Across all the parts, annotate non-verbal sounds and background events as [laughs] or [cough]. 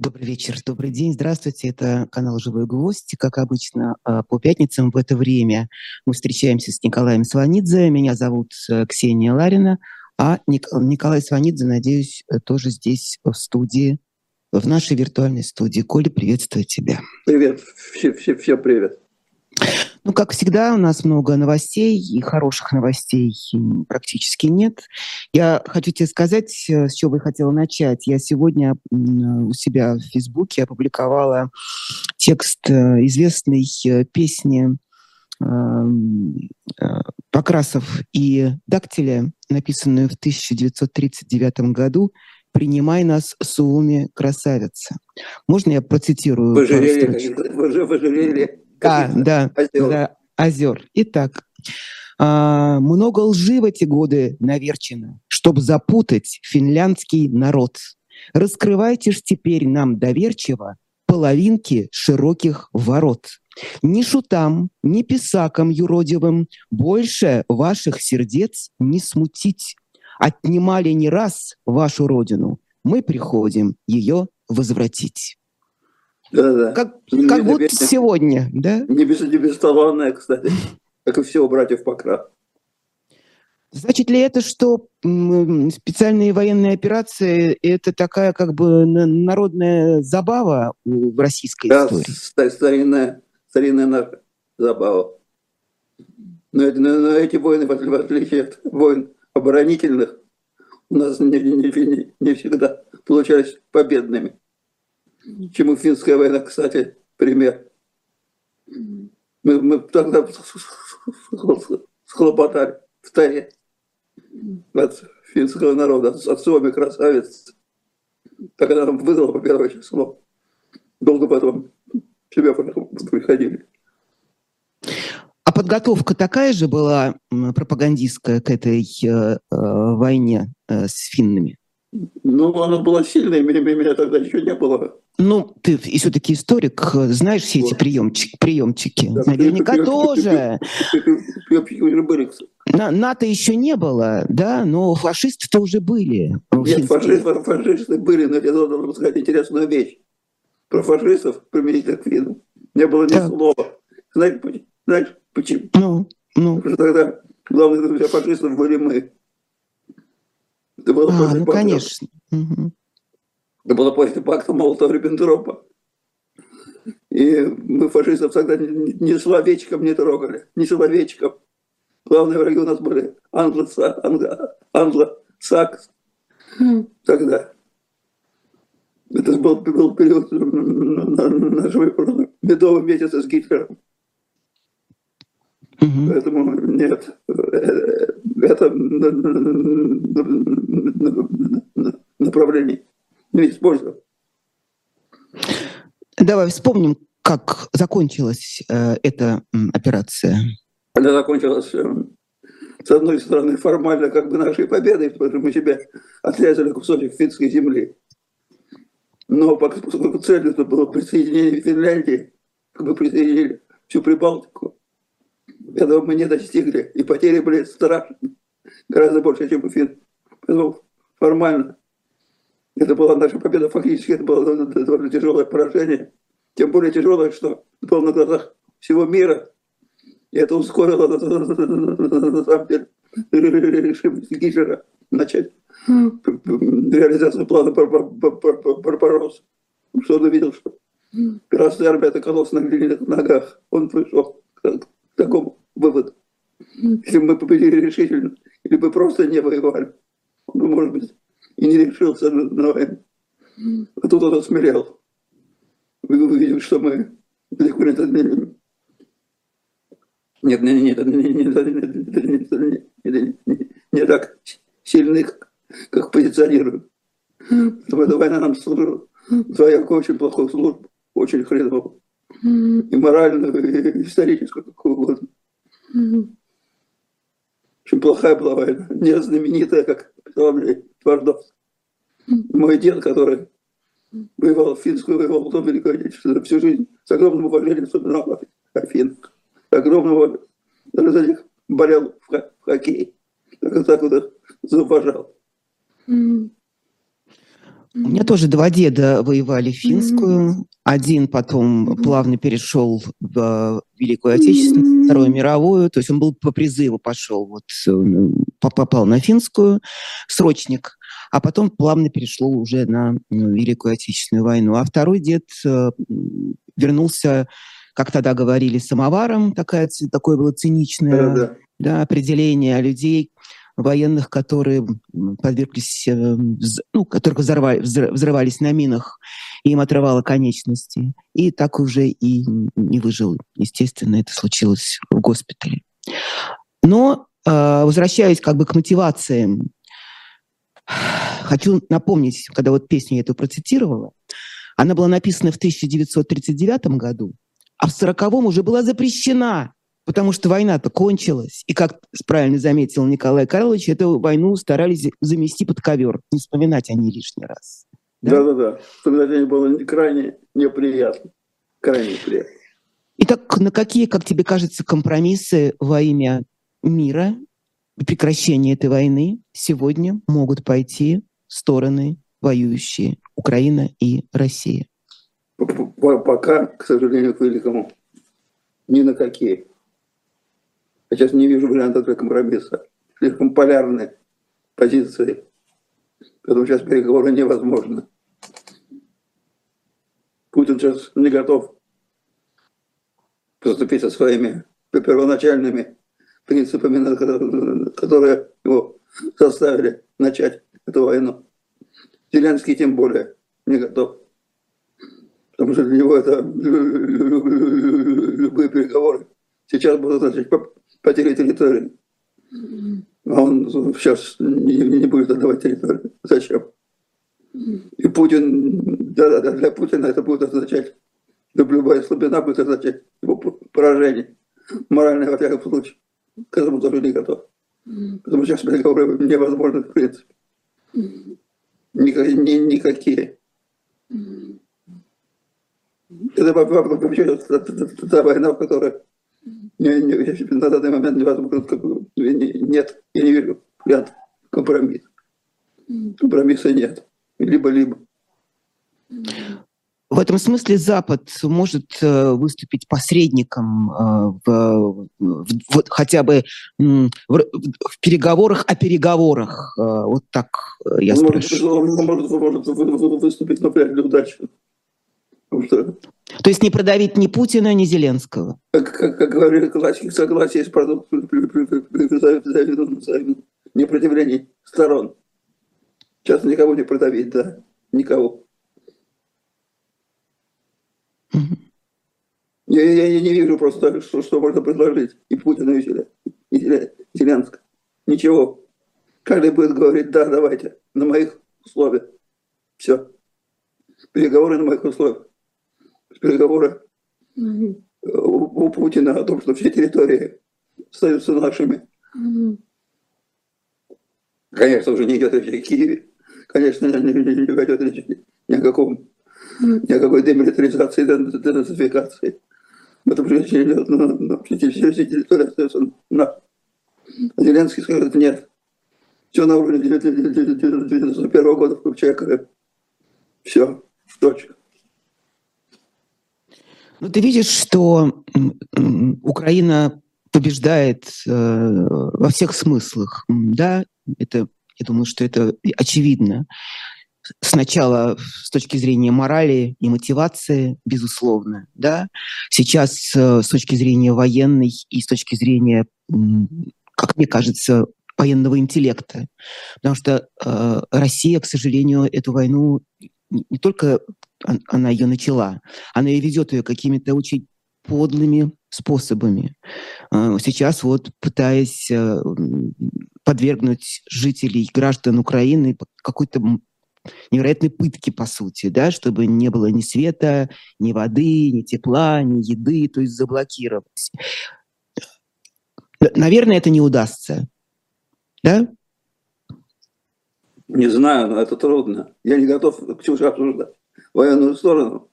Добрый вечер, добрый день, здравствуйте. Это канал «Живой гвоздь». Как обычно, а, по пятницам в это время мы встречаемся с Николаем Сванидзе. Меня зовут э, Ксения Ларина, а Николай Сванидзе, надеюсь, э, тоже здесь в студии, в нашей виртуальной студии. Коля, приветствую тебя. Привет, все, все, все привет. Ну, как всегда, у нас много новостей, и хороших новостей практически нет. Я хочу тебе сказать, э, с чего бы я хотела начать. Я сегодня у себя в Фейсбуке опубликовала текст э, известной э, песни Покрасов и Дактиля, написанную в 1939 году «Принимай нас, Сууми, красавица». Можно я процитирую? Вы жалели, да, да, озер. да, озер. Итак, а, много лжи в эти годы наверчено, чтобы запутать финляндский народ. Раскрывайте ж теперь нам доверчиво половинки широких ворот. Ни шутам, ни писакам юродивым больше ваших сердец не смутить. Отнимали не раз вашу родину, мы приходим ее возвратить. Да-да. Как, как будто без, сегодня, да? Не, без, не бесталанная, кстати, как и все у братьев Покра. Значит ли это, что специальные военные операции – это такая как бы народная забава в российской да, истории? Да, старинная, старинная наша забава. Но, это, но, но эти войны, в отличие от войн оборонительных, у нас не, не, не, не всегда получались победными чему финская война, кстати, пример. Мы, мы тогда схлопотали в таре от финского народа, от Суоми красавец. Тогда нам выдало по первое число. Долго потом себя приходили. А подготовка такая же была пропагандистская к этой э, э, войне э, с финнами? Ну, она была сильная, меня, меня тогда еще не было. Ну, ты и все-таки историк, знаешь все эти приемчики, приемчики. Да, Наверняка приемчики, тоже. На, НАТО еще не было, да, но фашисты-то уже были. Нет, фашисты, фашисты были, но я должен сказать интересную вещь. Про фашистов применительно к финнам не было ни так. слова. Знаешь, знаешь почему? Ну, ну. Потому что тогда главные друзья фашистов были мы. Это было а, ну, конечно. Угу. Это было после пакта Молотова-Риббентропа. И мы фашистов тогда ни, словечком не трогали, ни словечком. Главные враги у нас были англо-сакс англо тогда. Это был, был период нашего медового месяца с Гитлером. Угу. Поэтому нет, это направление не использовал. Давай вспомним, как закончилась э, эта операция. Она закончилась, э, с одной стороны, формально как бы нашей победой, потому что мы себе отрезали кусочек финской земли. Но поскольку целью это было присоединение Финляндии, как бы присоединили всю Прибалтику, этого мы не достигли. И потери были страшные, гораздо больше, чем у фин. Поэтому формально это была наша победа, фактически это было довольно тяжелое поражение. Тем более тяжелое, что было на глазах всего мира. И это ускорило, на самом деле, решимость Гитлера начать реализацию плана Барбаросса. Что он увидел, что Красная армия оказалась на глиняных ногах. Он пришел к такому выводу. Если бы мы победили решительно, или бы просто не воевали, бы, может быть, и не решился на войну. А тут он осмелел. Вы увидели, что мы далеко не нет, нет, нет, нет, нет, нет, не так сильны, как позиционируют. Эта война нам служила двояко очень плохую службу, очень хреновую. И моральную, и историческую, какую угодно. Очень плохая была война, не знаменитая, как писал мне Твардовский. Мой дед, который воевал в финскую, воевал в том Великой Отечественной, всю жизнь с огромным уважением вспоминал о финнах. Огромного, даже за них болел в, хоккей. Так, так вот зауважал. У меня тоже два деда воевали финскую. Один потом плавно перешел в Великую Отечественную, Вторую мировую. То есть он был по призыву пошел, вот попал на финскую, срочник. А потом плавно перешло уже на Великую Отечественную войну. А второй дед э, вернулся, как тогда говорили, самоваром. Такая, такое было циничное да, да. Да, определение людей, военных, которые подверглись, э, ну, которых взорвали, взрывались на минах, и им отрывало конечности. И так уже и не выжил. Естественно, это случилось в госпитале. Но э, возвращаясь как бы к мотивациям, хочу напомнить, когда вот песню я эту процитировала, она была написана в 1939 году, а в 1940 уже была запрещена Потому что война-то кончилась. И, как правильно заметил Николай Карлович, эту войну старались замести под ковер. Не вспоминать о ней лишний раз. Да-да-да. Вспоминать о ней было крайне неприятно. Крайне неприятно. Итак, на какие, как тебе кажется, компромиссы во имя мира прекращения этой войны сегодня могут пойти стороны воюющие Украина и Россия? Пока, к сожалению, к великому, ни на какие. Я сейчас не вижу вариантов для компромисса. Слишком полярные позиции. Поэтому сейчас переговоры невозможны. Путин сейчас не готов поступить со своими первоначальными принципами, которые его заставили начать эту войну. Зеленский тем более не готов. Потому что для него это любые переговоры сейчас будут значить потери территории. А он сейчас не будет отдавать территорию. Зачем? И Путин, да, да, для Путина это будет означать, любая слабина будет означать его поражение. Моральное, во всяком случае. К этому тоже не готов. Потому что сейчас переговоры невозможны в принципе. Никакие. никакие. Это вообще та война, в которой не, не, на данный момент невозможно, нет, я не вижу вариант компромисс. Компромисса нет. Либо-либо. В этом смысле Запад может э, выступить посредником э, в, в, в, хотя бы в, в переговорах о переговорах. Э, вот так я он спрошу. Может, может, может выступить, но вряд ли удачно. Что... То есть не продавить ни Путина, ни Зеленского? Как, как, как говорили классики, согласие с продуктом непротивлений сторон. Сейчас никого не продавить, да, никого. Я, я, я не вижу просто, что, что можно предложить и Путину, и, Зелен, и Зеленскому. Ничего. Каждый будет говорить, да, давайте, на моих условиях. Все. Переговоры на моих условиях переговоры у Путина о том, что все территории остаются нашими. Конечно, уже не идет речь о Киеве. Конечно, не, не, не идет речь ни о каком, ни какой демилитаризации, денацификации. Это речь не идет, но, но все, все, все территории остаются на. А Зеленский скажет, нет. Все на уровне 1991 года, включая Крым. Все, точка. Ну, ты видишь, что Украина побеждает э, во всех смыслах, да? Это, я думаю, что это очевидно. Сначала с точки зрения морали и мотивации, безусловно, да. Сейчас э, с точки зрения военной и с точки зрения, как мне кажется, военного интеллекта, потому что э, Россия, к сожалению, эту войну не только она ее начала, она и ведет ее какими-то очень подлыми способами. А, сейчас вот пытаясь э, подвергнуть жителей, граждан Украины какой-то невероятной пытки, по сути, да, чтобы не было ни света, ни воды, ни тепла, ни еды, то есть заблокировать. Наверное, это не удастся. Да? Не знаю, но это трудно. Я не готов к чему обсуждать военную сторону,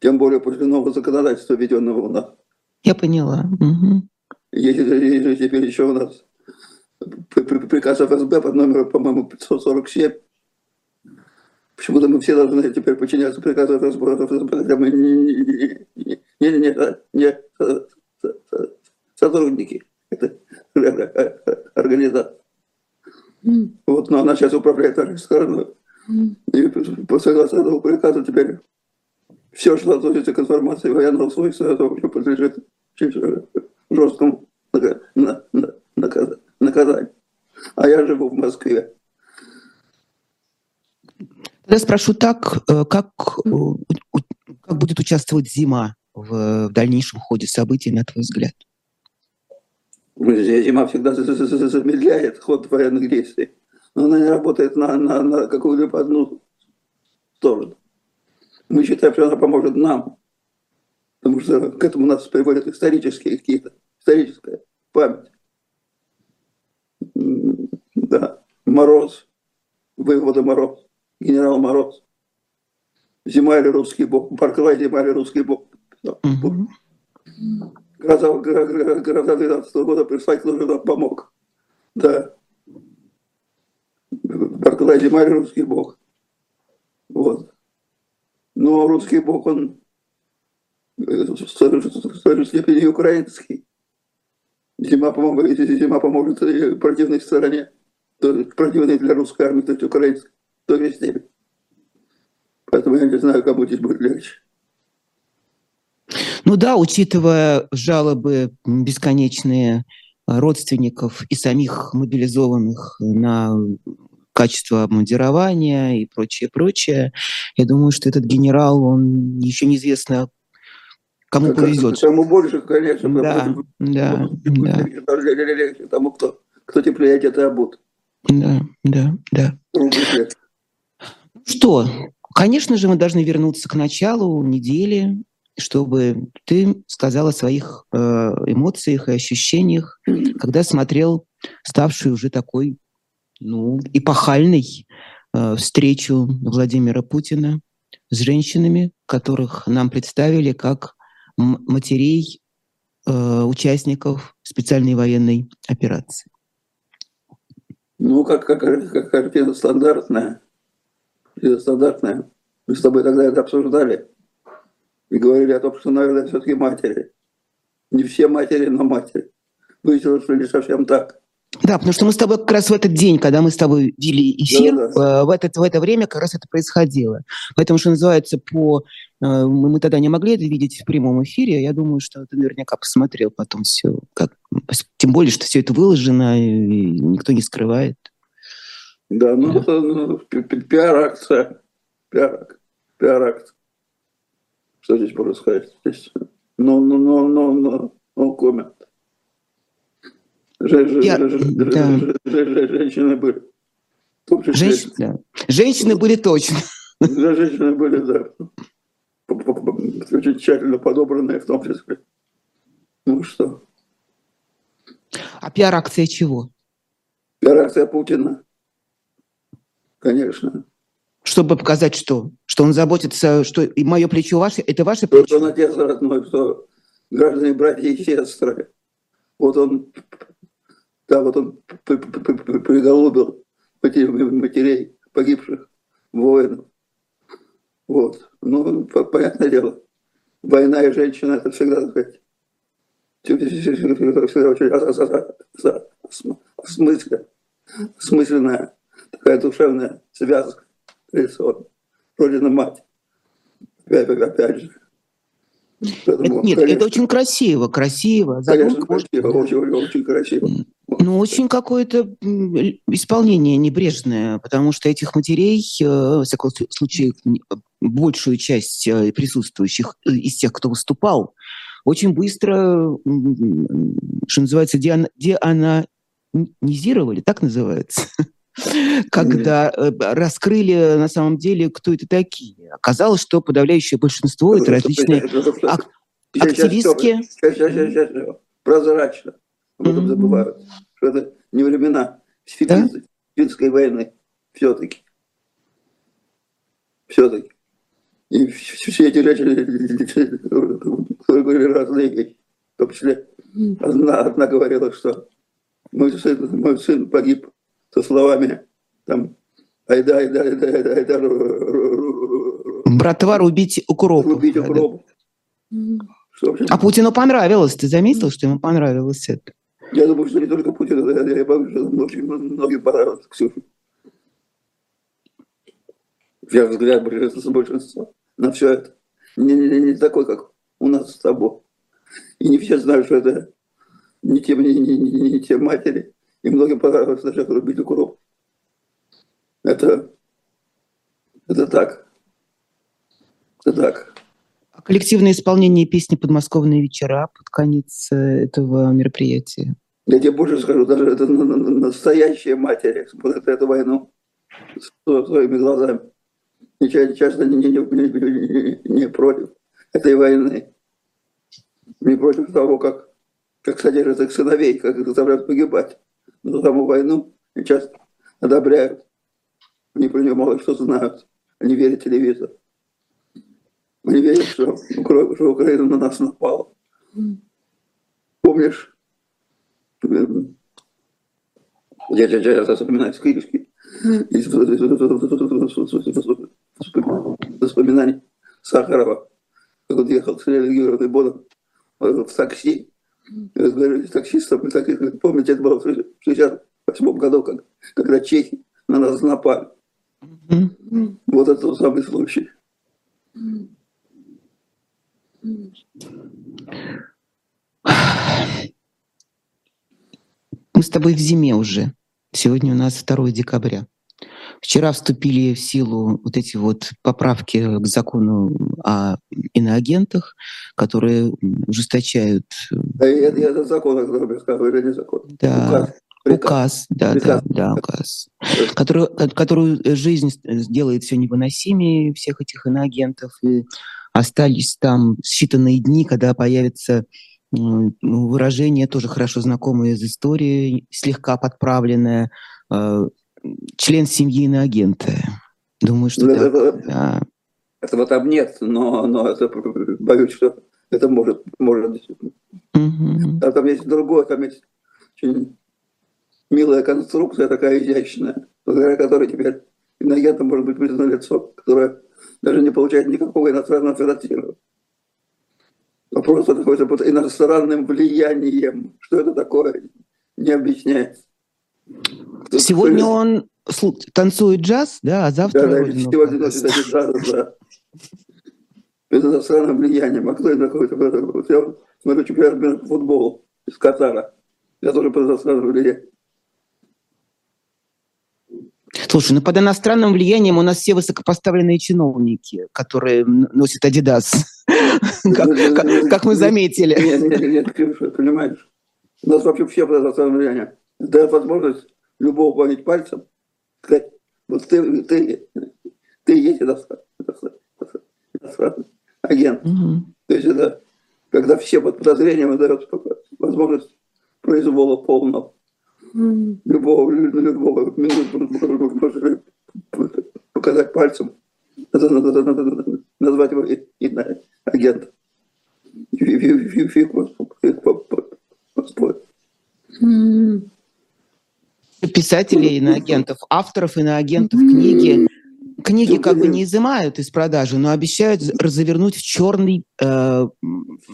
тем более после нового законодательства, введенного у нас. Я поняла. Угу. Есть теперь еще у нас приказ ФСБ под номером, по-моему, 547, Почему-то мы все должны теперь подчиняться приказу мы не, не, не, не, не сотрудники. Это организация. Вот, но она сейчас управляет нашей страной. И по согласно этого приказа теперь все, что относится к информации военного свойства, это подлежит жесткому наказанию. А я живу в Москве. Я спрошу так, э, как, э, как будет участвовать зима в, в дальнейшем ходе событий, на твой взгляд? Зима всегда замедляет ход военных действий, но она не работает на, на, на какую-либо одну сторону. Мы считаем, что она поможет нам, потому что к этому нас приводят исторические какие-то, историческая память. Да, Мороз, воевода Мороз генерал Мороз. Зима или русский бог. Барклай, зима или русский бог. Угу. Гроза, гроза 12 года пришла, кто же нам помог. Да. Барклай, зима или русский бог. Вот. Но русский бог, он в той степени украинский. Зима, поможет, зима поможет противной стороне, противной для русской армии, то есть украинской то степени. Поэтому я не знаю, кому здесь будет легче. Ну да, учитывая жалобы бесконечные родственников и самих мобилизованных на качество обмундирования и прочее, прочее, я думаю, что этот генерал, он еще неизвестно, кому как повезет. Самому больше, конечно. Да, да, да. Тому, кто, кто теплее это обут. Да, да, да. Что? Конечно же, мы должны вернуться к началу недели, чтобы ты сказал о своих э, эмоциях и ощущениях, когда смотрел ставшую уже такой, ну, эпохальной э, встречу Владимира Путина с женщинами, которых нам представили как матерей э, участников специальной военной операции. Ну, как, как, как стандартная стандартная. Мы с тобой тогда это обсуждали и говорили о том, что, наверное, все-таки матери. Не все матери, но матери. Выяснилось, что не совсем так. Да, потому что мы с тобой как раз в этот день, когда мы с тобой вели эфир, да, да. Э, в, этот, в это время как раз это происходило. Поэтому, что называется, по э, мы тогда не могли это видеть в прямом эфире. Я думаю, что ты наверняка посмотрел потом все. Как, тем более, что все это выложено, и никто не скрывает. Да, ну это ну, пиар-акция. Пиар, пиар-акция. Что здесь происходит? Здесь, ну, ну, ну, ну, ну, ну, коммент. Женщины были. Женщины, женщины были точно. Женщины были, да. Очень тщательно подобранные в том числе. Ну что? А пиар-акция чего? Пиар-акция Путина. Конечно. Чтобы показать что? Что он заботится, что и мое плечо ваше, это ваше плечо? Что он отец родной, что граждане, братья и сестры. Вот он, да, вот он приголубил матерей погибших воинов. Вот. Ну, понятное дело. Война и женщина, это всегда, так сказать, всегда очень смысленная такая душевная связка рисована. Родина-мать. Опять, опять же. Поэтому, Нет, конечно, это очень красиво, красиво. Конечно, красиво, очень, очень красиво. Ну, очень какое-то исполнение небрежное, потому что этих матерей, э, во всяком случае, большую часть э, присутствующих э, из тех, кто выступал, очень быстро, что называется, деанонизировали, так называется. [laughs] когда э, раскрыли на самом деле, кто это такие. Оказалось, что подавляющее большинство это различные ак- активистки. Сейчас, сейчас, сейчас, сейчас. Прозрачно. Об этом забывают. Что это не времена финской войны. Все-таки. Все-таки. И все эти женщины говорили разные вещи. В том числе одна, одна говорила, что мой сын, мой сын погиб со словами там «Айда, айда, айда, айда, айда Братва, рубить укроп. Рубить укроп. Да. А Путину понравилось, ты заметил, что ему понравилось это? Я думаю, что не только Путину, я, я помню, что многим понравилось, Ксюша. Я взгляд большинства на все это. Не, не, не такой, как у нас с тобой. И не все знают, что это не те, не, не, не, не те матери. И многим понравилось даже рубить укроп. Это, это так. Это так. А коллективное исполнение песни «Подмосковные вечера» под конец э, этого мероприятия. Я тебе больше скажу, даже это настоящие матери смотрят эту войну своими глазами. И часто не, не, не, не против этой войны. Не против того, как, как содержат их сыновей, как заставляют погибать. Но саму войну часто одобряют. Они про нее мало что знают. Они верят телевизору. Они верят, что, что Украина на нас напала. Помнишь, я, я, я, вспоминаю книжки из Сахарова, как он ехал с религиозным бодом в такси. Таксистом, и так, помните, это было в 1968 году, как, когда чехи на нас напали. Mm-hmm. Вот это тот самый случай. Мы с тобой в зиме уже. Сегодня у нас 2 декабря. Вчера вступили в силу вот эти вот поправки к закону о иноагентах, которые ужесточают... Да, это, это закон, о котором я сказал, или не закон? Да. Указ. Да, приказ. да, да, указ, который, которую жизнь делает все невыносимее всех этих иноагентов, и остались там считанные дни, когда появится выражение, тоже хорошо знакомое из истории, слегка подправленное, э, член семьи иноагента. Думаю, что... Ну, это, это, да. Этого там нет, но, но это, боюсь, что это может, может угу. А там есть другое, там есть очень милая конструкция, такая изящная, благодаря которой теперь иноагентом может быть признано лицо, которое даже не получает никакого иностранного финансирования. А просто находится под иностранным влиянием. Что это такое, не объясняется. Сегодня он танцует джаз, да, а завтра... Да, да, сегодня носит эти джазы, да. Под иностранным влиянием. А кто это находится? Я смотрю чемпионат по футболу из Катара. Я тоже под иностранным влиянием. Слушай, ну под иностранным влиянием у нас все высокопоставленные чиновники, которые носят Адидас, как мы заметили. Нет, нет, нет, понимаешь? У нас вообще все под иностранным влиянием. Дает возможность любого понять пальцем, сказать, вот ты, ты, ты есть иностранный агент. То есть это когда все под подозрением дает возможность произвола полного. Любого, любого минуту показать пальцем, назвать его агент. Фиг Писателей иноагентов, авторов иноагентов книги. Книги как бы не изымают из продажи, но обещают развернуть в черный... Э,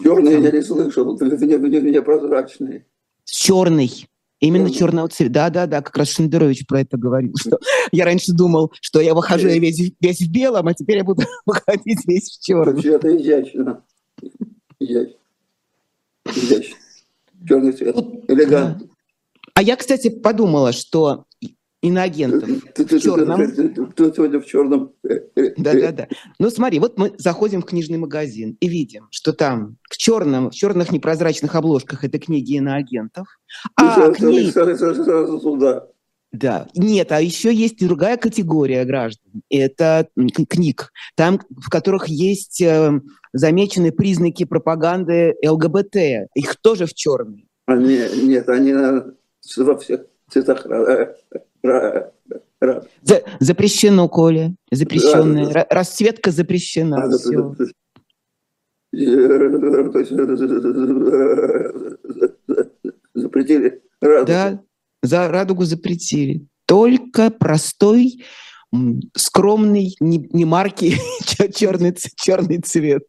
черный я не слышал, в непрозрачный. Черный. Именно черного цвета. Да, да, да, как раз Шендерович про это говорил. Что я раньше думал, что я выхожу я весь, весь в белом, а теперь я буду [laughs] выходить весь в черном. Это изящно. Изящно. Изящно. Черный цвет. Элегантно. А я, кстати, подумала, что иноагентов ты, в черном. Ты, сегодня в черном. Да, да, да. Ну смотри, вот мы заходим в книжный магазин и видим, что там в черном, в черных непрозрачных обложках это книги иноагентов. А книги... Да, нет, а еще есть другая категория граждан. Это книг, там, в которых есть э, замечены признаки пропаганды ЛГБТ. Их тоже в черный. Они, нет, они во всех цветах за, запрещено, Коля. Запрещенное. Да, Расцветка запрещена. Да, Все. Запретили радугу. Да, за радугу запретили. Только простой скромный, не, не марки, [laughs] черный, черный цвет.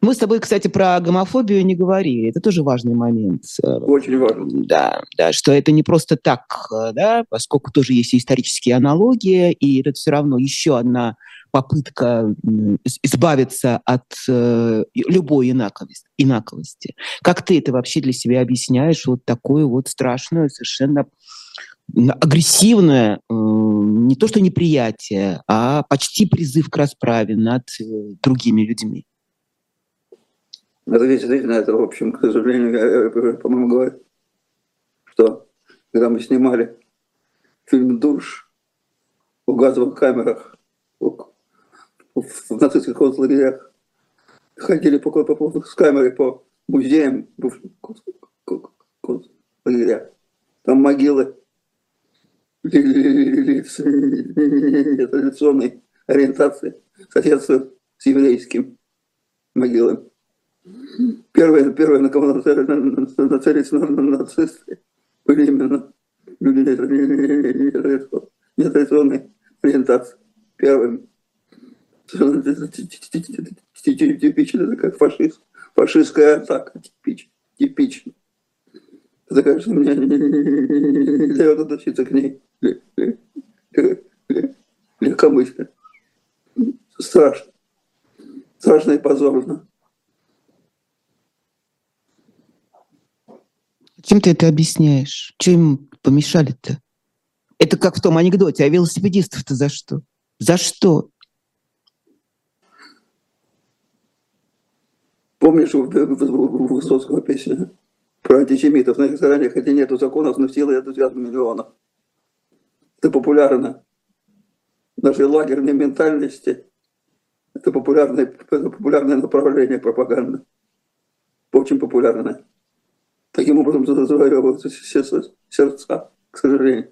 Мы с тобой, кстати, про гомофобию не говорили. Это тоже важный момент. Очень важный. Да, да, что это не просто так, да, поскольку тоже есть исторические аналогии, и это все равно еще одна попытка избавиться от э, любой инаковости, инаковости. Как ты это вообще для себя объясняешь, вот такую вот страшную, совершенно агрессивное, э, не то что неприятие, а почти призыв к расправе над э, другими людьми? Это действительно, это, в общем, к сожалению, по-моему, говорит, что когда мы снимали фильм «Душ» в газовых камерах в, в нацистских концлагерях, ходили по, по, по, с камерой по музеям концлагеря. Там могилы лиц нетрадиционной ориентации соседствуют с еврейским могилами. Первые, первые на кого нацелились на, на, нацисты, были именно люди нетрадиционной ориентации. Первым. Типичная такая фашист, фашистская атака. Типич, типично. Это, конечно, мне не дает относиться к ней легкомысленно. Страшно. Страшно и позорно. Чем ты это объясняешь? Им помешали-то? Это как в том анекдоте, а велосипедистов-то за что? За что? Помнишь у Высоцкого песня про антисемитов? На их стороне, хотя нету законов, но силы это связано миллионов. Это популярно. Нашей лагерной ментальности это популярное, это популярное направление пропаганды. Очень популярное. Таким образом завоевываются сердца, к сожалению.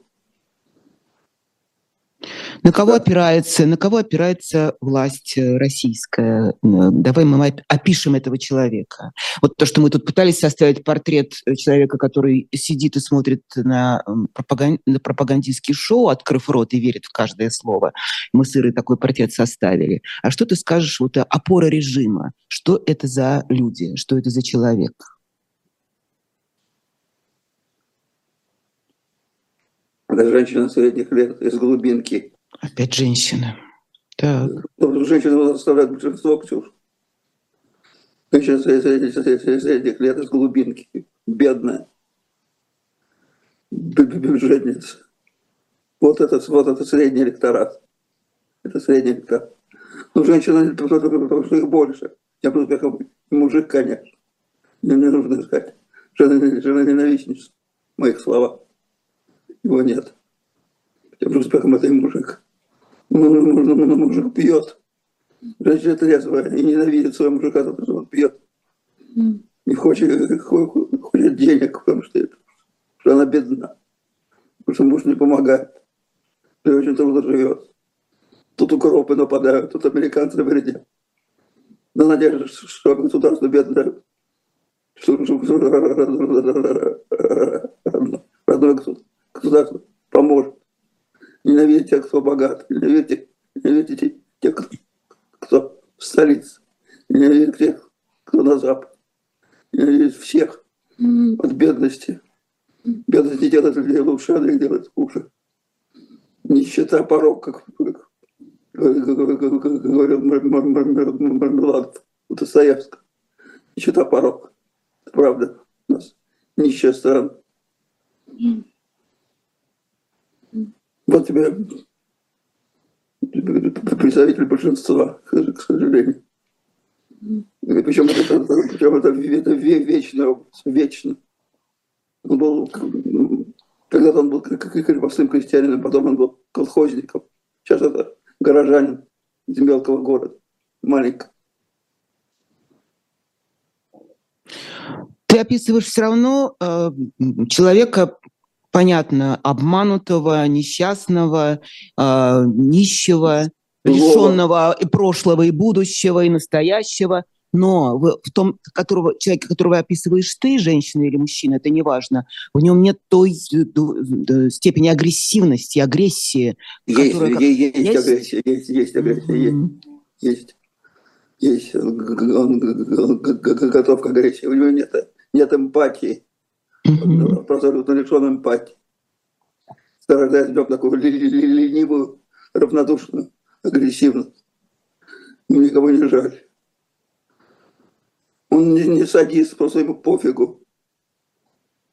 На кого опирается, на кого опирается власть э, российская? Давай мы опишем этого человека. Вот то, что мы тут пытались составить портрет э, человека, который сидит и смотрит на, пропаган... на пропагандистские шоу, открыв рот и верит в каждое слово. Мы с Ирой такой портрет составили. А что ты скажешь, вот опора режима? Что это за люди? Что это за человек? Это женщина средних лет из глубинки. Опять женщина. Так. Женщина составляет большинство, Ксюш. Женщина средних лет из глубинки. Бедная. Бюджетница. Вот это, вот это средний электорат. Это средний электорат. Ну, женщина, потому что их больше. Я просто как мужик, конечно. Мне не нужно сказать. Жена, жена ненавистница. Моих словах. Его нет. Я просто как это мужик. Мужик пьет. Женщина трезвая и ненавидит своего мужика за то, что он пьет. Не хочет, хочет денег, потому что, это, что она бедна. Потому что муж не помогает. И очень трудно живет. Тут укропы нападают, тут американцы вредят. На надежде, что государство бедное, что родное государство государство поможет. Ненавидеть тех, кто богат, ненавидеть, ненавидеть тех, кто в столице, ненавидеть тех, кто на запад, ненавидеть всех от бедности. Бедность не делает людей лучше, а их делает хуже. Нищета порог, как, как говорил Мармеладов у Достоевского. Нищета порог. Это правда. У нас нищая страна. Вот тебе представитель большинства, к сожалению. И причем это, причем это, это вечно, вечно. Он был, когда-то он был крепостным крестьянином, потом он был колхозником. Сейчас это горожанин из мелкого города, маленького. Ты описываешь все равно э, человека, понятно, обманутого, несчастного, э, нищего, лишенного и прошлого, и будущего, и настоящего, Но в, в том которого, человека, которого описываешь ты, женщина или мужчина, это не важно, в нем нет той степени агрессивности, агрессии. Есть, которая, есть, есть, есть агрессия, есть, есть агрессия, mm-hmm. есть. Есть. Он, он готов к агрессии. У него нет, нет эмпатии. Mm-hmm. Абсолютно лишен эмпатии. Старается в нем такую ленивую, равнодушную, агрессивную. Никого не жаль. Он не, не садист, просто ему пофигу.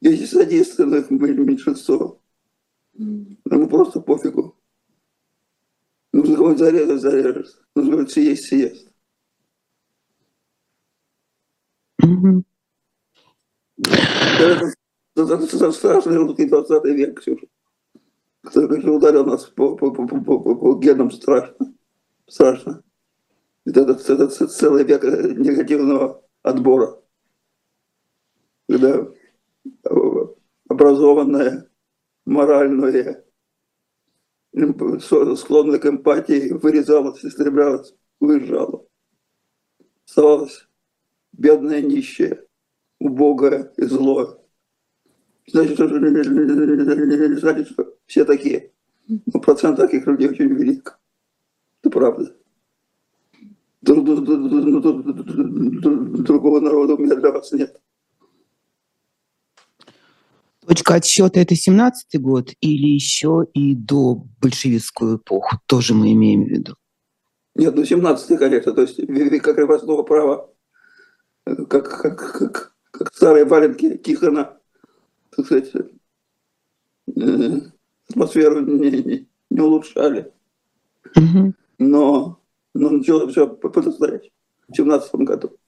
Если садисты, но их меньшинство. Ему просто пофигу. Нужно кого-нибудь зарезать, зарежет. Нужно кого-нибудь съесть, съест. Mm-hmm. Это, страшный русский 20 век, Ксюша. Который ударил нас по, по, по, по, по, по генам страшно. Страшно. Это, это, это целый век негативного отбора. Когда образованное, моральное, склонное к эмпатии вырезалось, истреблялось, уезжало. Оставалось бедное, нищее, убогое и злое. Значит, что, значит, что все такие. Но процент таких людей очень велик. Это правда. Другого народа у меня для вас нет. Точка отсчета это 17-й год или еще и до большевистскую эпоху, тоже мы имеем в виду? Нет, ну 17-й, конечно, то есть как крепостного права, как, как, как, как старые валенки Тихона, так сказать, э, атмосферу не, не, не улучшали. Угу. Но но начало все подозрять в 17 году.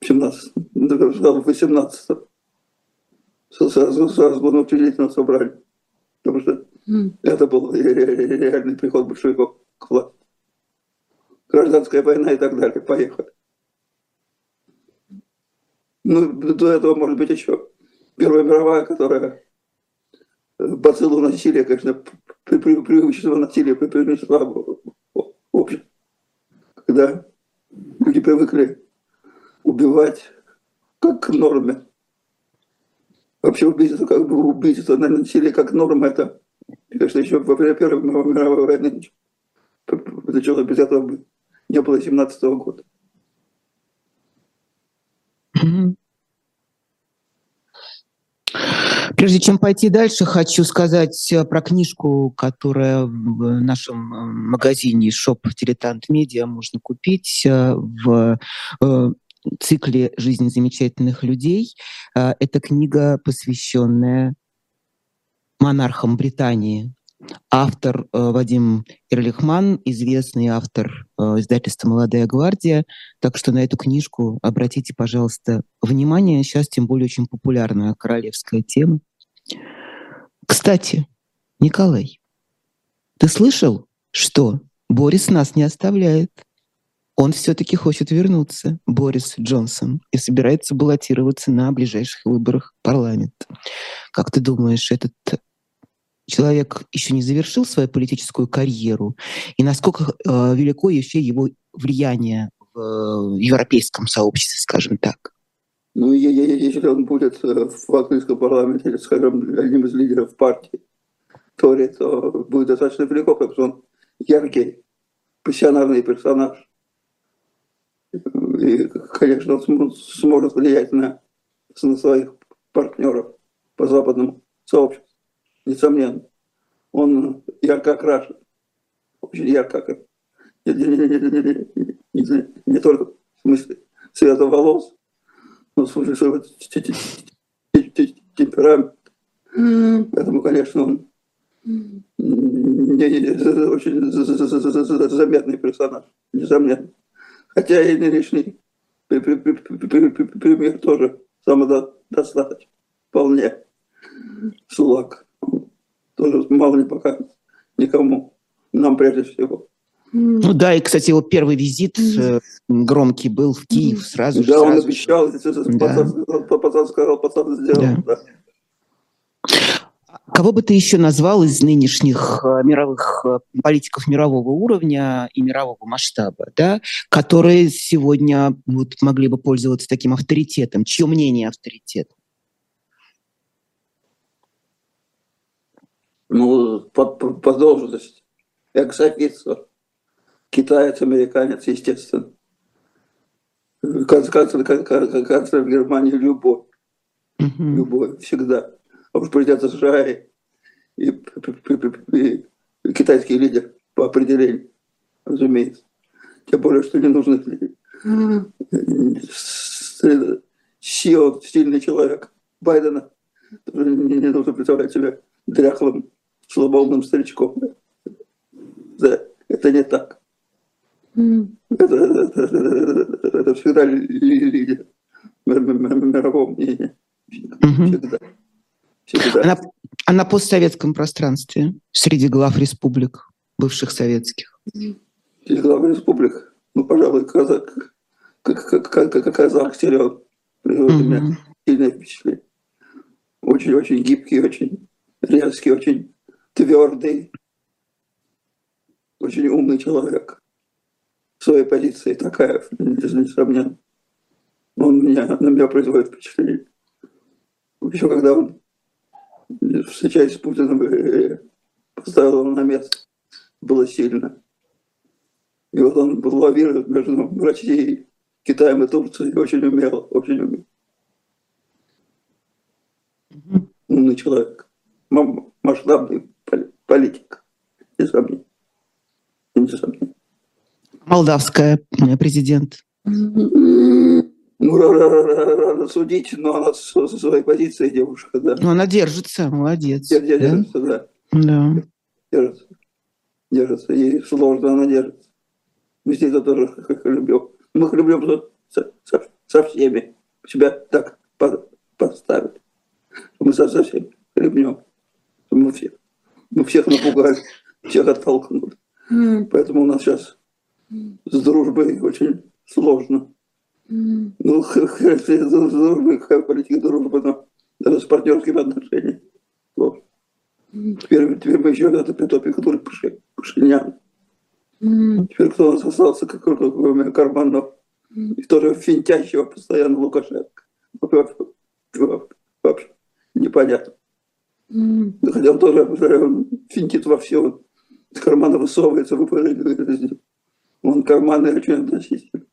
В 17 в 18 сразу, сразу учредительное собрание. Потому что mm. это был реальный приход большевиков к власти. Гражданская война и так далее. Поехали. Ну, до этого, может быть, еще Первая мировая, которая бациллу насилия, конечно, привычного насилия принесла общем, когда люди привыкли убивать как к норме. Вообще убийство, как бы убийство на насилие как норма, это, конечно, еще во время Первой мировой войны начало без этого не было 17 -го года. Прежде чем пойти дальше, хочу сказать э, про книжку, которая в нашем э, магазине Shop Дилетант Медиа можно купить э, в цикле «Жизнь замечательных людей». Это книга, посвященная монархам Британии, Автор э, Вадим Ирлихман, известный автор э, издательства «Молодая гвардия». Так что на эту книжку обратите, пожалуйста, внимание. Сейчас тем более очень популярная королевская тема. Кстати, Николай, ты слышал, что Борис нас не оставляет? Он все-таки хочет вернуться, Борис Джонсон, и собирается баллотироваться на ближайших выборах парламента. Как ты думаешь, этот человек еще не завершил свою политическую карьеру, и насколько э, велико еще его влияние в э, европейском сообществе, скажем так. Ну, если он будет э, в английском парламенте, или, скажем, одним из лидеров партии Тори, то будет достаточно велико, потому что он яркий, пассионарный персонаж. И, конечно, он сможет влиять на, на своих партнеров по западному сообществу несомненно. Он ярко окрашен, очень ярко окрашен. Не, не, не, не, не только в смысле цвета волос, но в смысле своего темперамент. Поэтому, конечно, он очень заметный персонаж, несомненно. Хотя и нынешний премьер тоже самодостаточен, вполне. Сулак тоже мало не покажет никому, нам прежде всего. Ну да, и, кстати, его первый визит э, громкий был в Киев сразу да, же. Да, он обещал, да. пацан сказал, пацан сделал. Да. Да. Кого бы ты еще назвал из нынешних э, мировых э, политиков мирового уровня и мирового масштаба, да, которые сегодня вот, могли бы пользоваться таким авторитетом? Чье мнение авторитет? Ну, по, по, должности. Экс-офицер. Китаец, американец, естественно. Канцлер, канцлер, канцлер Германии любой. Mm-hmm. Любой, всегда а уж президент США и, и, и, и китайский лидер по определению, разумеется. Тем более, что не нужно сила, сильный человек Байдена. Не, не нужно представлять себя дряхлым, слабоумным старичком. Да, это не так. Это, это, это, это всегда лидер мирового мнения. Всегда. А на, а на постсоветском пространстве среди глав республик, бывших советских? Среди глав республик, ну, пожалуй, казак, как, как, как, как казах силен. Производит угу. меня сильное впечатление. Очень-очень гибкий, очень резкий, очень твердый, очень умный человек. В своей позиции такая, несомненно. Он меня, на меня производит впечатление. Еще когда он встречаясь с Путиным, э, поставил его на место. Было сильно. И вот он лавирует между Россией, Китаем и Турцией. Очень умел, очень умел. Умный человек. Масштабный политик. Несомненно. Несомненно. Молдавская э, президент. Ну, судить, но она со своей позиции девушка, да. Ну, она держится, молодец. Держится, да. Да. Держится. Держится. Ей сложно, она держится. Мы здесь тоже их любим. Мы их любим со, со, со всеми. Себя так поставили. Мы со, со всеми любим. Мы всех. Мы всех напугали, всех оттолкнули. Поэтому у нас сейчас с дружбой очень сложно. Ну, [laughs] какая политика дружбы, но даже с партнерскими отношениями. Вот. Теперь, теперь мы еще когда-то притопим, который Пашинян. Теперь кто у нас остался, как кроме Карманов, и тоже финтящего постоянно Лукашенко. Вообще непонятно. Хотя он тоже он финтит во все, он из кармана высовывается, выпрыгивает. Он карманы очень относительно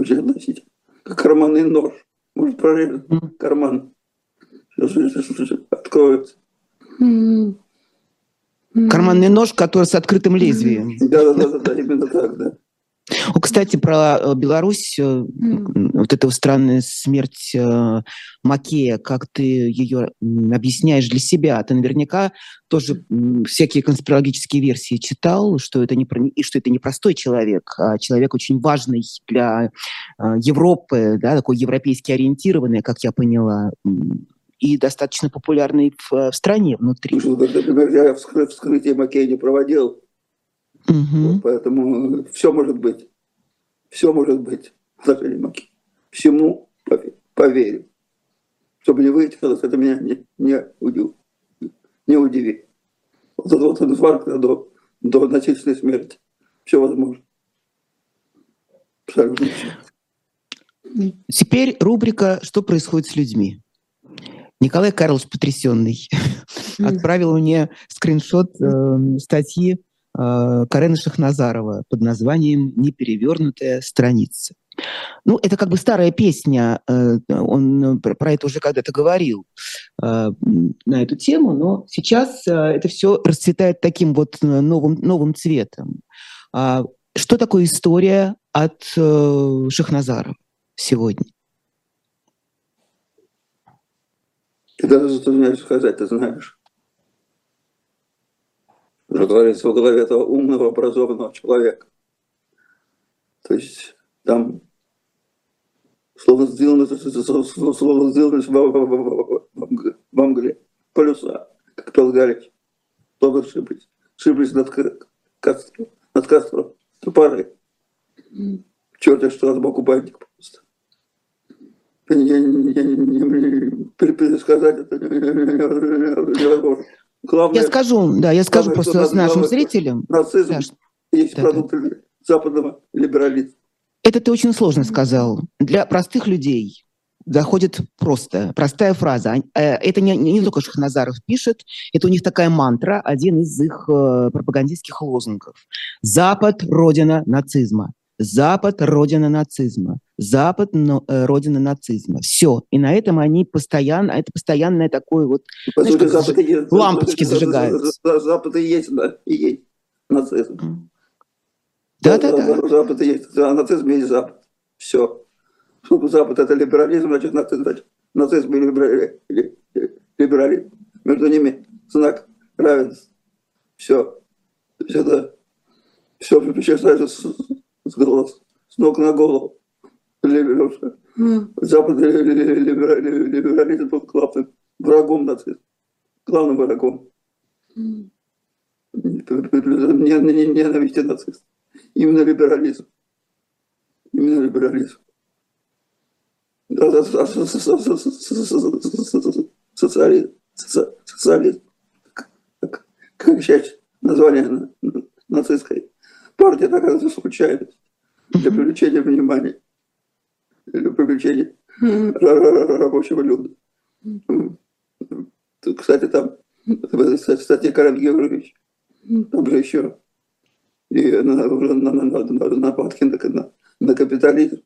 очень относительно. Как карманный нож. Может прорезать карман. Откроется. Карманный нож, который с открытым лезвием. Да, да, да, да, именно так, да. О, кстати, про э, Беларусь, mm. вот эта странная смерть э, Макея, как ты ее объясняешь для себя? Ты наверняка тоже всякие конспирологические версии читал, что это не про, и что это не простой человек, а человек очень важный для Европы, да, такой европейски ориентированный, как я поняла и достаточно популярный в, в стране внутри. Ну, например, я вскрытие Макея не проводил, Угу. Поэтому все может быть. Все может быть в отношении Маки. Всему поверю. Чтобы не выйти, это меня не, не, удив, не удиви. Вот это вот инфаркт до, до насильственной смерти. Все возможно. Абсолютно все. Теперь рубрика «Что происходит с людьми?». Николай Карлович потрясенный отправил мне скриншот э, статьи э, Карена Шахназарова под названием «Неперевернутая страница». Ну, это как бы старая песня, э, он про это уже когда-то говорил э, на эту тему, но сейчас э, это все расцветает таким вот новым, новым цветом. А что такое история от Шахназарова сегодня? Ты даже затрудняешься сказать, ты знаешь что творится в голове этого умного, образованного человека. То есть там словно сделано, словно сделано в мгле, полюса, как пел Галич, словно шиблись, шиблись над, костром, над костром, топоры. Черт, что сбоку бантик просто. пересказать это невозможно. Главное, я скажу, да, я скажу главное, просто нашим зрителям. Нацизм да, есть да, продукт да. западного либерализма. Это ты очень сложно сказал. Для простых людей заходит просто, простая фраза. Э, это не, не только Шахназаров пишет, это у них такая мантра, один из их э, пропагандистских лозунгов. Запад – родина нацизма. Запад – родина нацизма. Запад но, э, – родина нацизма. Все. И на этом они постоянно, это постоянное такое вот, знаешь, как Запад заж... есть, лампочки Запад, зажигаются. Запад и есть, да, и есть нацизм. Да, да, да. Запад и есть, а нацизм есть Запад. Все. Запад это либерализм, значит нацизм, значит, нацизм и либерализм. Между ними знак равенства. Все. Все, да. Все переключается с, с, голос, с ног на голову. Запад либерализм был главным врагом нацизма. Главным врагом. Ненависти нацистов. Именно либерализм. Именно либерализм социализм, социализм, как часть названия нацистской партии, такая случайность для привлечения внимания, для привлечения рабочего люда. Кстати, там, кстати, Карен Георгиевич, там же еще и на, на, на, на, на, нападки на, на, на капитализм,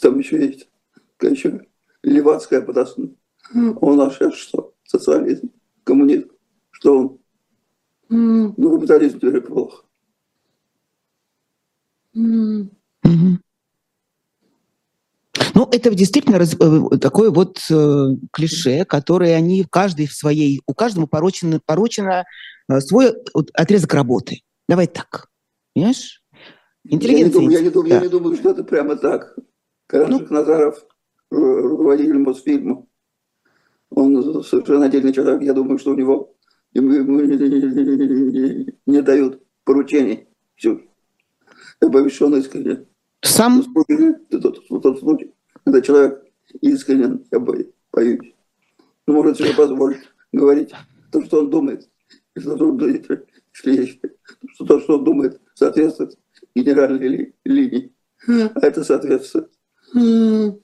там еще есть еще левацкая подосна. Он наш что? Социализм, коммунизм. Что он? Ну, капитализм теперь плохо. Ну, это действительно раз, э, такое вот э, клише, которое они каждый в своей, у каждого порочено, порочено э, свой вот, отрезок работы. Давай так. Понимаешь? Интеллигенция. Я не думаю, я не думаю, да. я не думаю что это прямо так. Карашек ну, Назаров руководитель Мосфильма. Он совершенно отдельный человек. Я думаю, что у него ему, ему не, не, не дают поручений. Все. Я боюсь, что он искренне. Сам? Тот, тот случай, когда человек искренен, я боюсь. боюсь. Он может себе позволить говорить то, что он думает. Что, он, что то, что он думает, соответствует генеральной ли, линии. А это соответствует. Еще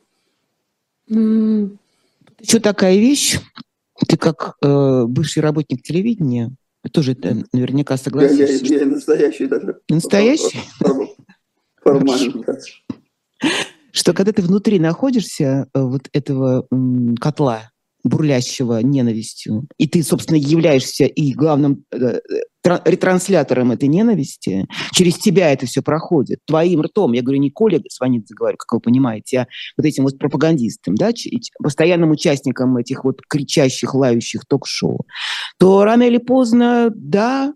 такая вещь, ты как э, бывший работник телевидения, тоже это наверняка согласишься. Я, я, я настоящий даже. Настоящий? Формально, Что когда ты внутри находишься э, вот этого котла, бурлящего ненавистью, и ты, собственно, являешься и главным э, ретранслятором этой ненависти, через тебя это все проходит, твоим ртом, я говорю не Коля Сванидзе говорю, как вы понимаете, а вот этим вот пропагандистам, да, постоянным участникам этих вот кричащих, лающих ток-шоу, то рано или поздно, да,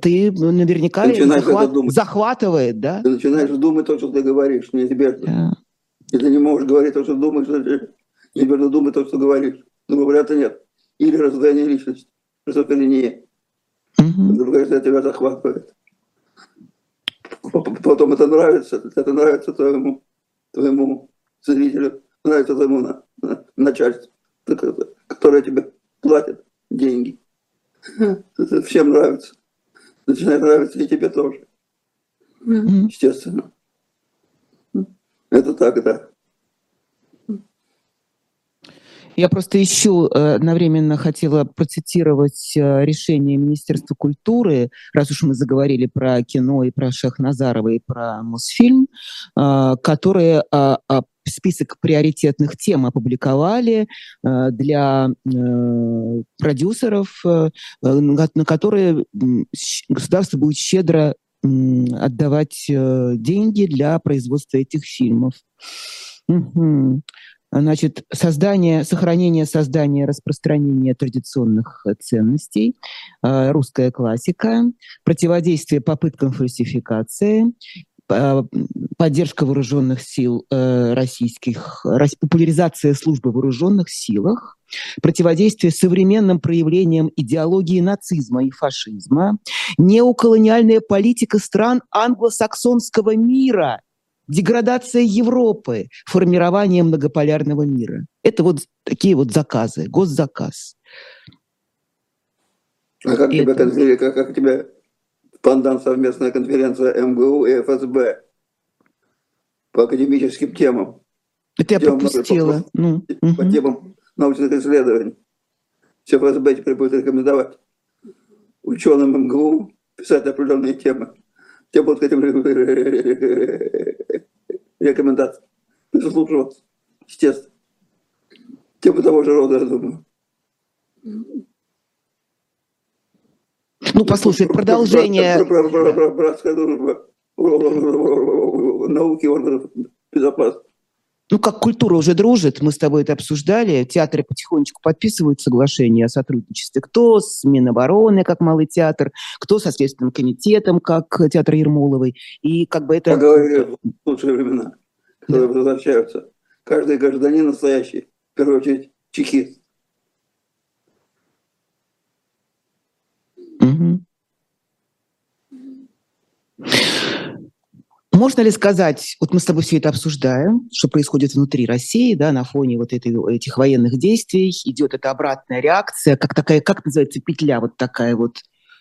ты наверняка ты захват... захватывает, да? Ты начинаешь думать то, что ты говоришь, неизбежно. Да. И ты не можешь говорить то, что думаешь, неизбежно думать то, что говоришь. Другого варианта нет. Или раздвоение личности, шизофрения. Угу. Другая тебя захватывает. Потом это нравится, это нравится твоему, твоему зрителю, нравится твоему на, на, начальству, которое тебе платит деньги. Это всем нравится. Начинает нравиться и тебе тоже. Естественно. Это так, да. Я просто еще э, одновременно хотела процитировать э, решение Министерства культуры, раз уж мы заговорили про кино и про Шахназарова и про Мосфильм, э, которые список приоритетных тем опубликовали для продюсеров, на которые государство будет щедро отдавать деньги для производства этих фильмов. Угу. Значит, создание, сохранение, создание, распространение традиционных э, ценностей, э, русская классика, противодействие попыткам фальсификации, поддержка вооруженных сил э, российских, популяризация службы вооруженных силах, противодействие современным проявлениям идеологии нацизма и фашизма, неоколониальная политика стран англосаксонского мира деградация Европы, формирование многополярного мира. Это вот такие вот заказы, госзаказ. А как, Это... тебя, как, как тебя пандан совместная конференция МГУ и ФСБ по академическим темам? Это я пропустила. Ну, по угу. темам научных исследований. Все ФСБ теперь будет рекомендовать ученым МГУ писать определенные темы. Те будут к этим рекомендациям прислушиваться, естественно. Темы того же рода, я думаю. Ну, послушай, продолжение... Братская дружба науки органов безопасности ну, как культура уже дружит, мы с тобой это обсуждали, театры потихонечку подписывают соглашение о сотрудничестве. Кто с Минобороны, как Малый театр, кто со Следственным комитетом, как театр Ермоловой. И как бы это... Я говорю, в лучшие времена, которые да. возвращаются. Каждый гражданин настоящий, в первую очередь, чекист. Угу. Можно ли сказать, вот мы с тобой все это обсуждаем, что происходит внутри России, да, на фоне вот этой, этих военных действий, идет эта обратная реакция, как такая, как называется, петля вот такая вот,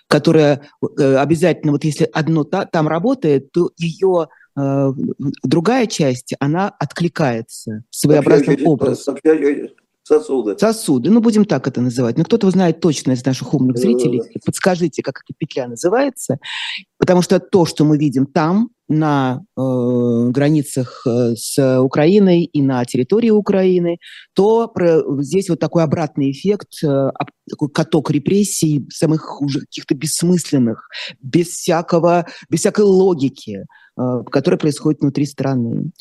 которая э, обязательно, вот если одно та, там работает, то ее э, другая часть, она откликается своеобразным образом. Сосуды. Сосуды, ну будем так это называть. Но кто-то знает точно из наших умных зрителей, подскажите, как эта петля называется, потому что то, что мы видим там, на э, границах э, с Украиной и на территории Украины, то про, здесь вот такой обратный эффект, э, такой каток репрессий, самых уже каких-то бессмысленных, без всякого, без всякой логики, э, которая происходит внутри страны.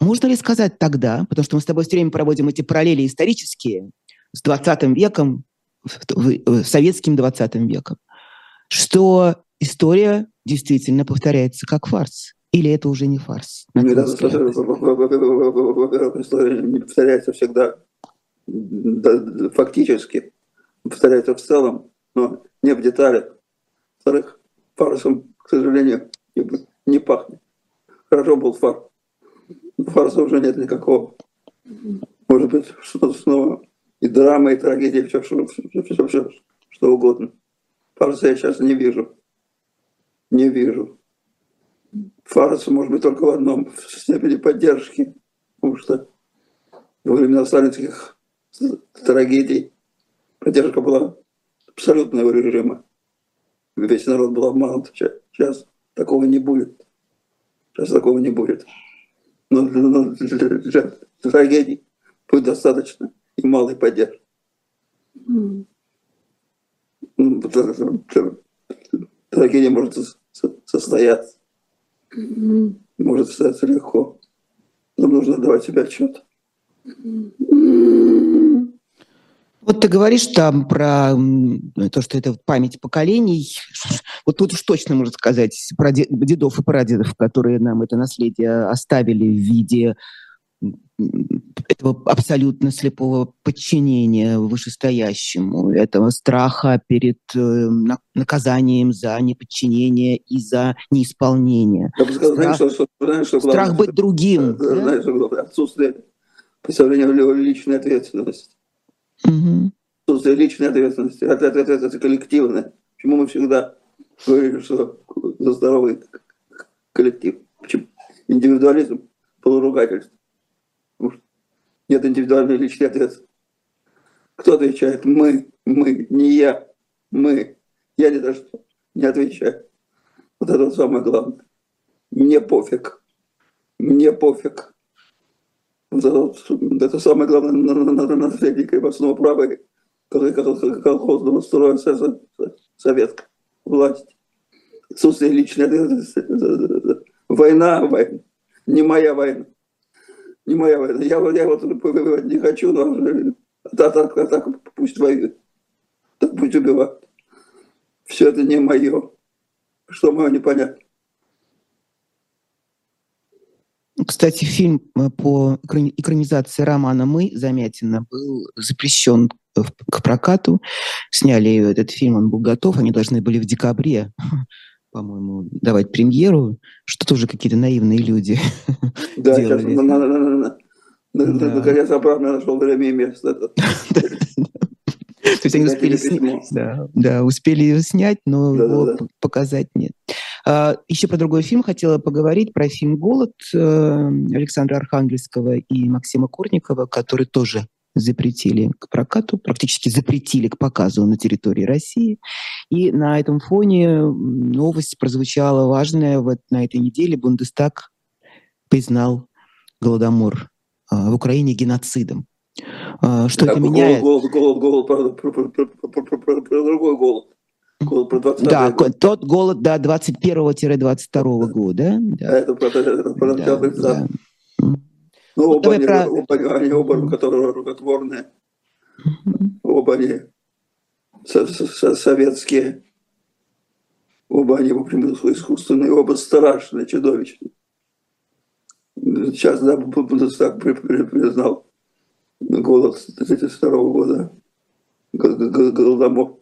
Можно ли сказать тогда, потому что мы с тобой все время проводим эти параллели исторические с 20 веком, советским 20 веком, что история действительно повторяется как фарс? Или это уже не фарс? Во-первых, история не повторяется всегда фактически, повторяется в целом, но не в деталях. Во-вторых, фарсом, к сожалению, не пахнет. Хорошо был фарс фарса уже нет никакого. Может быть, что-то снова и драма, и трагедия, все, все, все, все, что угодно. Фарса я сейчас не вижу. Не вижу. Фарса может быть только в одном, в степени поддержки. Потому что во времена сталинских трагедий поддержка была абсолютная у режима. Весь народ был обманут. Сейчас такого не будет. Сейчас такого не будет но ну, для трагедий будет достаточно и малой поддержки. Mm. Трагедия может состояться. Может состояться легко. Нам нужно давать себе отчет. Вот ты говоришь там про то, что это память поколений. [laughs] Вот тут уж точно можно сказать про дедов и прадедов, которые нам это наследие оставили в виде этого абсолютно слепого подчинения вышестоящему, этого страха перед э, наказанием за неподчинение и за неисполнение. Сказал, страх, знаешь, что, знаешь, что главное, страх быть другим. Знаешь, да? что Отсутствие представления личной ответственности. Угу. Отсутствие личной ответственности. Это коллективное. Почему мы всегда говорили, что за здоровый коллектив? Почему? Индивидуализм, полуругательство. Потому что нет индивидуальной личной ответственности. Кто отвечает? Мы, мы, не я, мы. Я ни за что не отвечаю. Вот это самое главное. Мне пофиг. Мне пофиг. Это самое главное наследие основа права колхозного строя советской власти. Отсутствие личной ответственности. Война, война. Не моя война. Не моя война. Я, я вот не хочу, но а так, а так пусть воюют. Так пусть убивают. Все это не мое. Что мое, непонятно. Кстати, фильм э, по экранизации романа «Мы» Замятина был запрещен к прокату. Сняли этот фильм, он был готов, они должны были в декабре [laughs] по-моему, давать премьеру, что тоже какие-то наивные люди [laughs] Да, на, наконец обратно нашел время и место. [laughs] То есть они успели снять, да, да, успели снять, но да, его да, да. показать нет. А, еще про другой фильм хотела поговорить, про фильм «Голод» э, Александра Архангельского и Максима Курникова, который тоже запретили к прокату, практически запретили к показу на территории России. И на этом фоне новость прозвучала важная. Вот на этой неделе Бундестаг признал Голодомор а, в Украине геноцидом. А, что да, это меняет? Голод, голод, голод, голод, про, про, про, про, про, про, про другой голод. Голод про 20 да, год. тот голод, да, 21-22 года. Да. Это про, это про да, да. Ну, оба, они, про... оба, они оба, которые рукотворные, оба они со, со, советские, оба они, в общем, искусственные, оба страшные, чудовищные. Сейчас, да, Бундестаг признал голод 1932 года, голодомор,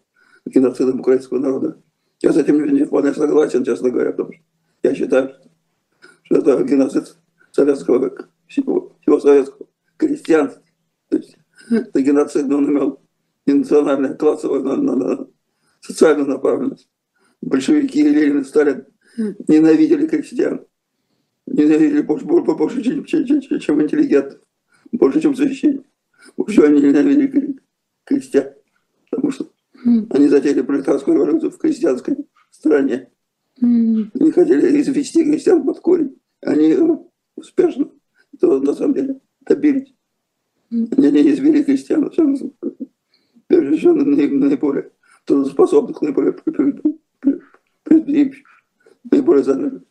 геноцидом украинского народа. Я с этим не вполне согласен, честно говоря, потому что я считаю, что это геноцид советского всего, всего советского крестьянства. То есть это геноцид, он имел и национальную, классовую, на, на, на, социальную направленность. Большевики и Ленин и Сталин ненавидели крестьян. Ненавидели больше, больше чем, чем, чем, чем интеллигентов, больше, чем священник. Больше они ненавидели крестьян. Потому что они затеяли пролетарскую революцию в крестьянской стране. Они хотели извести крестьян под корень. Они успешно то на самом деле добились. Они не извели крестьян, прежде всего наиболее трудоспособных, наиболее предприимчивых, наиболее занятых,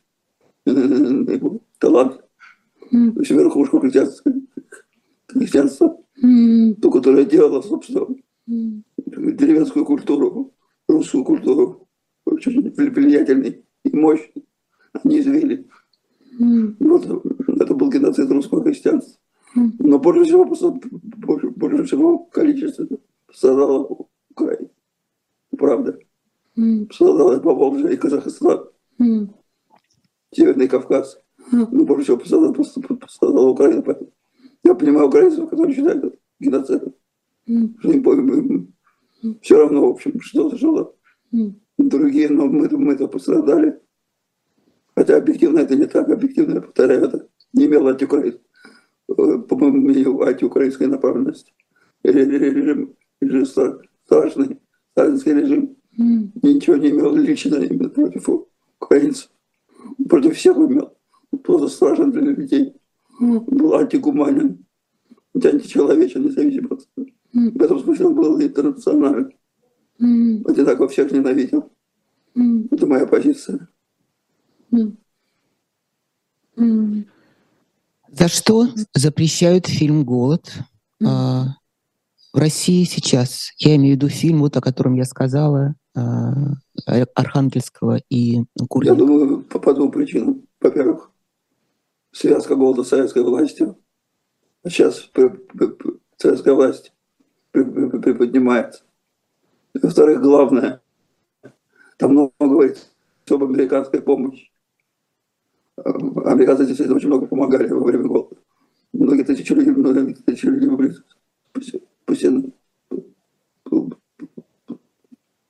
наиболее талантливых. То есть верхушку крестьянства, крестьянства то, которое делало, собственно, деревенскую культуру, русскую культуру, очень влиятельной и мощной, они извели. Вот это был геноцид русского христианства. Но больше всего, больше, больше всего количество пострадало Украина. Правда. Пострадало Поволжье и Казахстан. Северный Кавказ. Но больше всего пострадала, пострадала Украина. Поэтому я понимаю украинцев, которые считают это геноцидом. Им все равно, в общем, что-то жило. Другие, но мы, мы-то пострадали. Хотя объективно это не так, объективно, я повторяю, это не имело антиукраин, э, по-моему, имело антиукраинской направленности. Режим, режим страшный, сталинский режим, ничего не имел лично именно против украинцев. Против всех имел. Просто страшен для людей. Был антигуманен, античеловечен, независимо от mm. В этом смысле он был интернационален. Mm. Одинаково всех ненавидел. Mm. Это моя позиция. За что запрещают фильм «Голод»? А, в России сейчас, я имею в виду фильм, вот о котором я сказала, а, Архангельского и Курленко. Я думаю, по, по двум причинам. Во-первых, связка голода с советской властью. А сейчас советская власть приподнимается. Во-вторых, главное, там много говорится об американской помощи. Американцы действительно очень много помогали во время голода. Многие тысячи людей, многие тысячи людей были спасены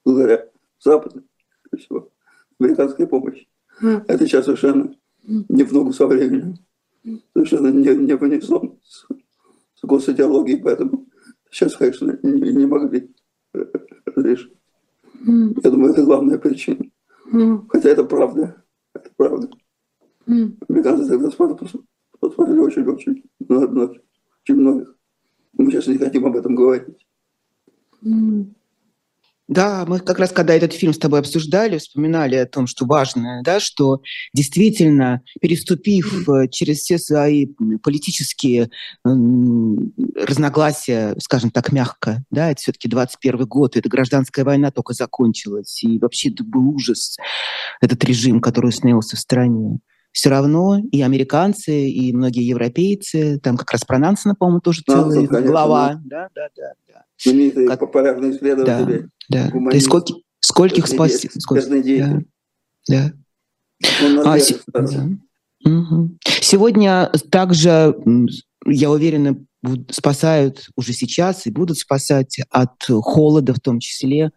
благодаря всего, американской помощи. Это сейчас совершенно не в ногу со временем, совершенно не, не унисон с, с госидеологией, поэтому сейчас, конечно, не, не могли разрешить. Я думаю, это главная причина. Хотя это правда. Это правда. Mm. Американцы тогда посмотрели очень-очень много, очень многих. Мы сейчас не хотим об этом говорить. Mm. Да, мы как раз, когда этот фильм с тобой обсуждали, вспоминали о том, что важно, да, что действительно, переступив mm. через все свои политические э, разногласия, скажем так, мягко, да, это все-таки 21 год, это гражданская война только закончилась, и вообще это был ужас, этот режим, который установился в стране все равно и американцы, и многие европейцы, там как раз про Нансена, по-моему, тоже целая конечно, глава. Да, да, да. да. Как... популярные исследователи. Да, да. То есть скольких, скольких спасибо. Да. да. А, с... угу. Сегодня также, я уверена, спасают уже сейчас и будут спасать от холода в том числе,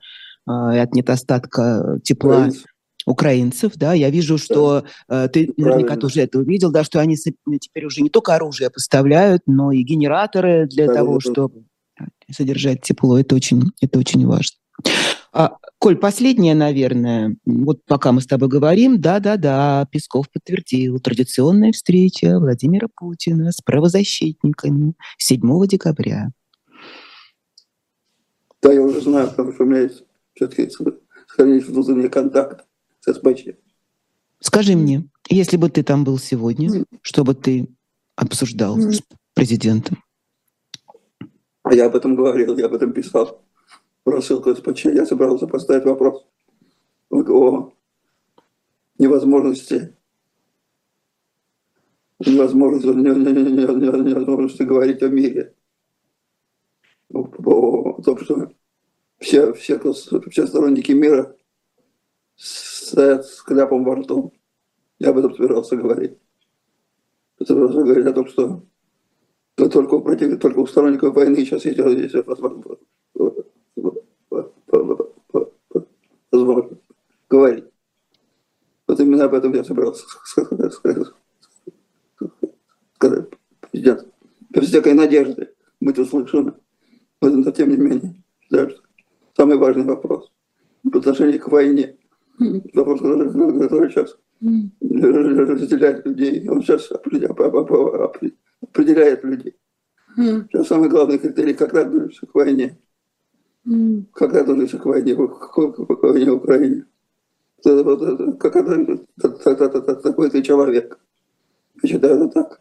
а, и от недостатка тепла. Украинцев украинцев, да, я вижу, что э, ты наверняка Правильно. тоже это увидел, да, что они теперь уже не только оружие поставляют, но и генераторы для да, того, да, чтобы содержать тепло. Это очень, это очень важно. А, Коль, последнее, наверное, вот пока мы с тобой говорим, да-да-да, Песков подтвердил, традиционная встреча Владимира Путина с правозащитниками 7 декабря. Да, я уже знаю, потому что у меня есть все-таки сохранить внутренний контакт с СПЧ. Скажи мне, если бы ты там был сегодня, что бы ты обсуждал с президентом? Я об этом говорил, я об этом писал просил СПЧ, я собрался поставить вопрос о невозможности невозможности, невозможности говорить о мире. О том, что все, все, все сторонники мира стоят с кляпом во рту. Я об этом собирался говорить. Собирался говорить о том, что только, против, только у сторонников войны сейчас есть, возможность возможно говорить. Вот именно об этом я собирался сказать президент. Без всякой надежды быть услышанным. Но тем не менее, да, самый важный вопрос по отношению к войне. Вопрос, который сейчас разделяет людей. Он сейчас определяет людей. Сейчас самый главный критерий, как относишься к войне. Как относишься к войне, к войне в Украине. Это такой ты человек. Я считаю, это так.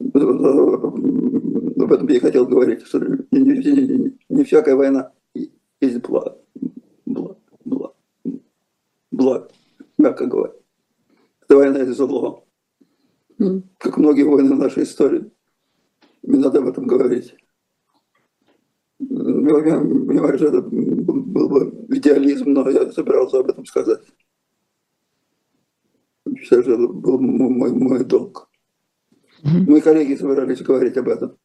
Об этом я и хотел говорить, что не, не, не, не всякая война есть благо. Благо, благо, благо, мягко говоря. Это война зло. Как многие войны в нашей истории. Не надо об этом говорить. Я понимаю, что это был бы идеализм, но я собирался об этом сказать. Считаю, что это был мой, мой долг. Мои коллеги собирались говорить об этом.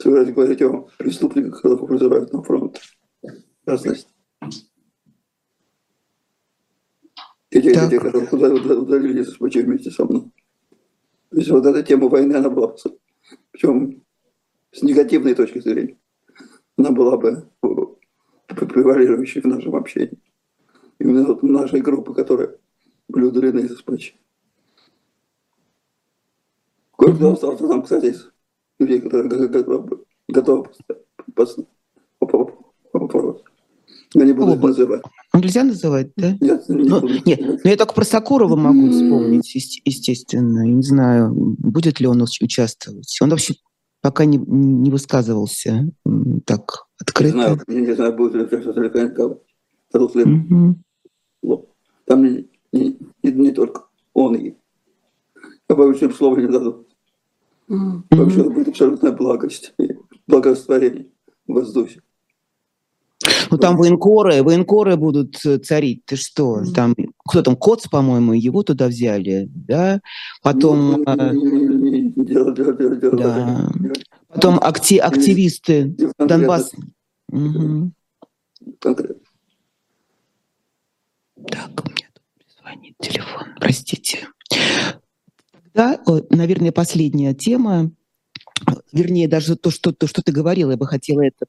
Собирались говорить о преступниках, которых призывают на фронт. И те, те, которые удалились из вместе со мной. То есть вот эта тема войны, она была причем с негативной точки зрения, она была бы превалирующей в нашем общении. Именно вот нашей группы, которые были удалены из СПЧ. Кое-кто остался там, кстати, из людей, которые готовы, готовы вопрос. Я не буду их называть. Нельзя называть, да? Нет, не ну, нет, но ну, я только про Сакурова могу вспомнить, естественно. Я не знаю, будет ли он участвовать. Он вообще пока не, не высказывался так открыто. Не знаю, не знаю будет ли участвовать Александр угу. Там не, не, не, не только он и. Я боюсь, им слова не дадут. Mm-hmm. Вообще это будет абсолютная благость, благорастворение в воздухе. Ну там военкоры, военкоры будут э, царить. Ты что? Там кто там Коц, по-моему, его туда взяли, да? Потом, да. Потом акти активисты Донбасс. Угу. Так, меня тут звонит телефон, простите. Да, наверное, последняя тема, вернее, даже то, что, то, что ты говорила, я бы хотела это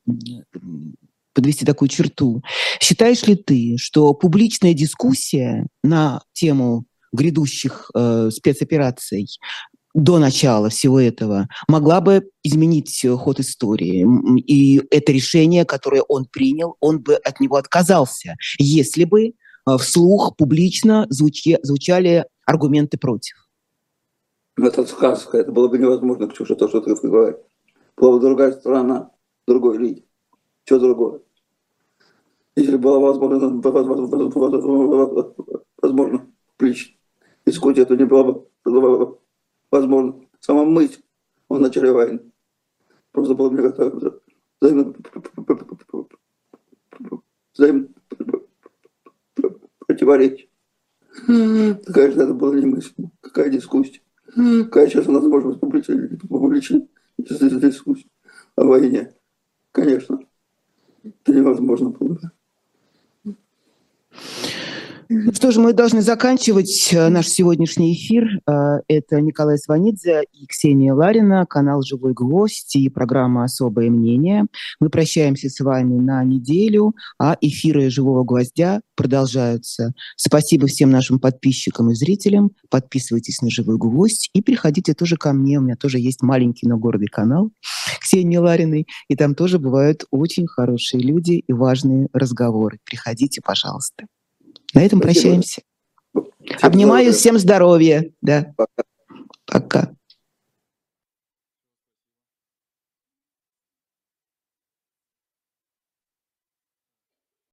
подвести такую черту. Считаешь ли ты, что публичная дискуссия на тему грядущих э, спецопераций до начала всего этого могла бы изменить ход истории. И это решение, которое он принял, он бы от него отказался, если бы э, вслух публично звучи, звучали аргументы против. Это сказка, это было бы невозможно, Ксюша, то, что ты говоришь. Была бы другая страна, другой лидер. Что другое? Если было возможно, возможно, плечи. Дискуссия, это не было бы возможно. Сама мысль о начале войны. Просто было мне как-то взаим противоречия. Конечно, это было немыслимо. Какая дискуссия? Какая сейчас у нас может быть публичная, публичная дискуссия о войне? Конечно. Это невозможно было. Ну что ж, мы должны заканчивать э, наш сегодняшний эфир. Э, это Николай Сванидзе и Ксения Ларина, канал «Живой гвоздь» и программа «Особое мнение». Мы прощаемся с вами на неделю, а эфиры «Живого гвоздя» продолжаются. Спасибо всем нашим подписчикам и зрителям. Подписывайтесь на «Живой гвоздь» и приходите тоже ко мне. У меня тоже есть маленький, но гордый канал Ксении Лариной, и там тоже бывают очень хорошие люди и важные разговоры. Приходите, пожалуйста. На этом Спасибо. прощаемся. Всем Обнимаю, здоровья. всем здоровья. Да. Пока. Пока.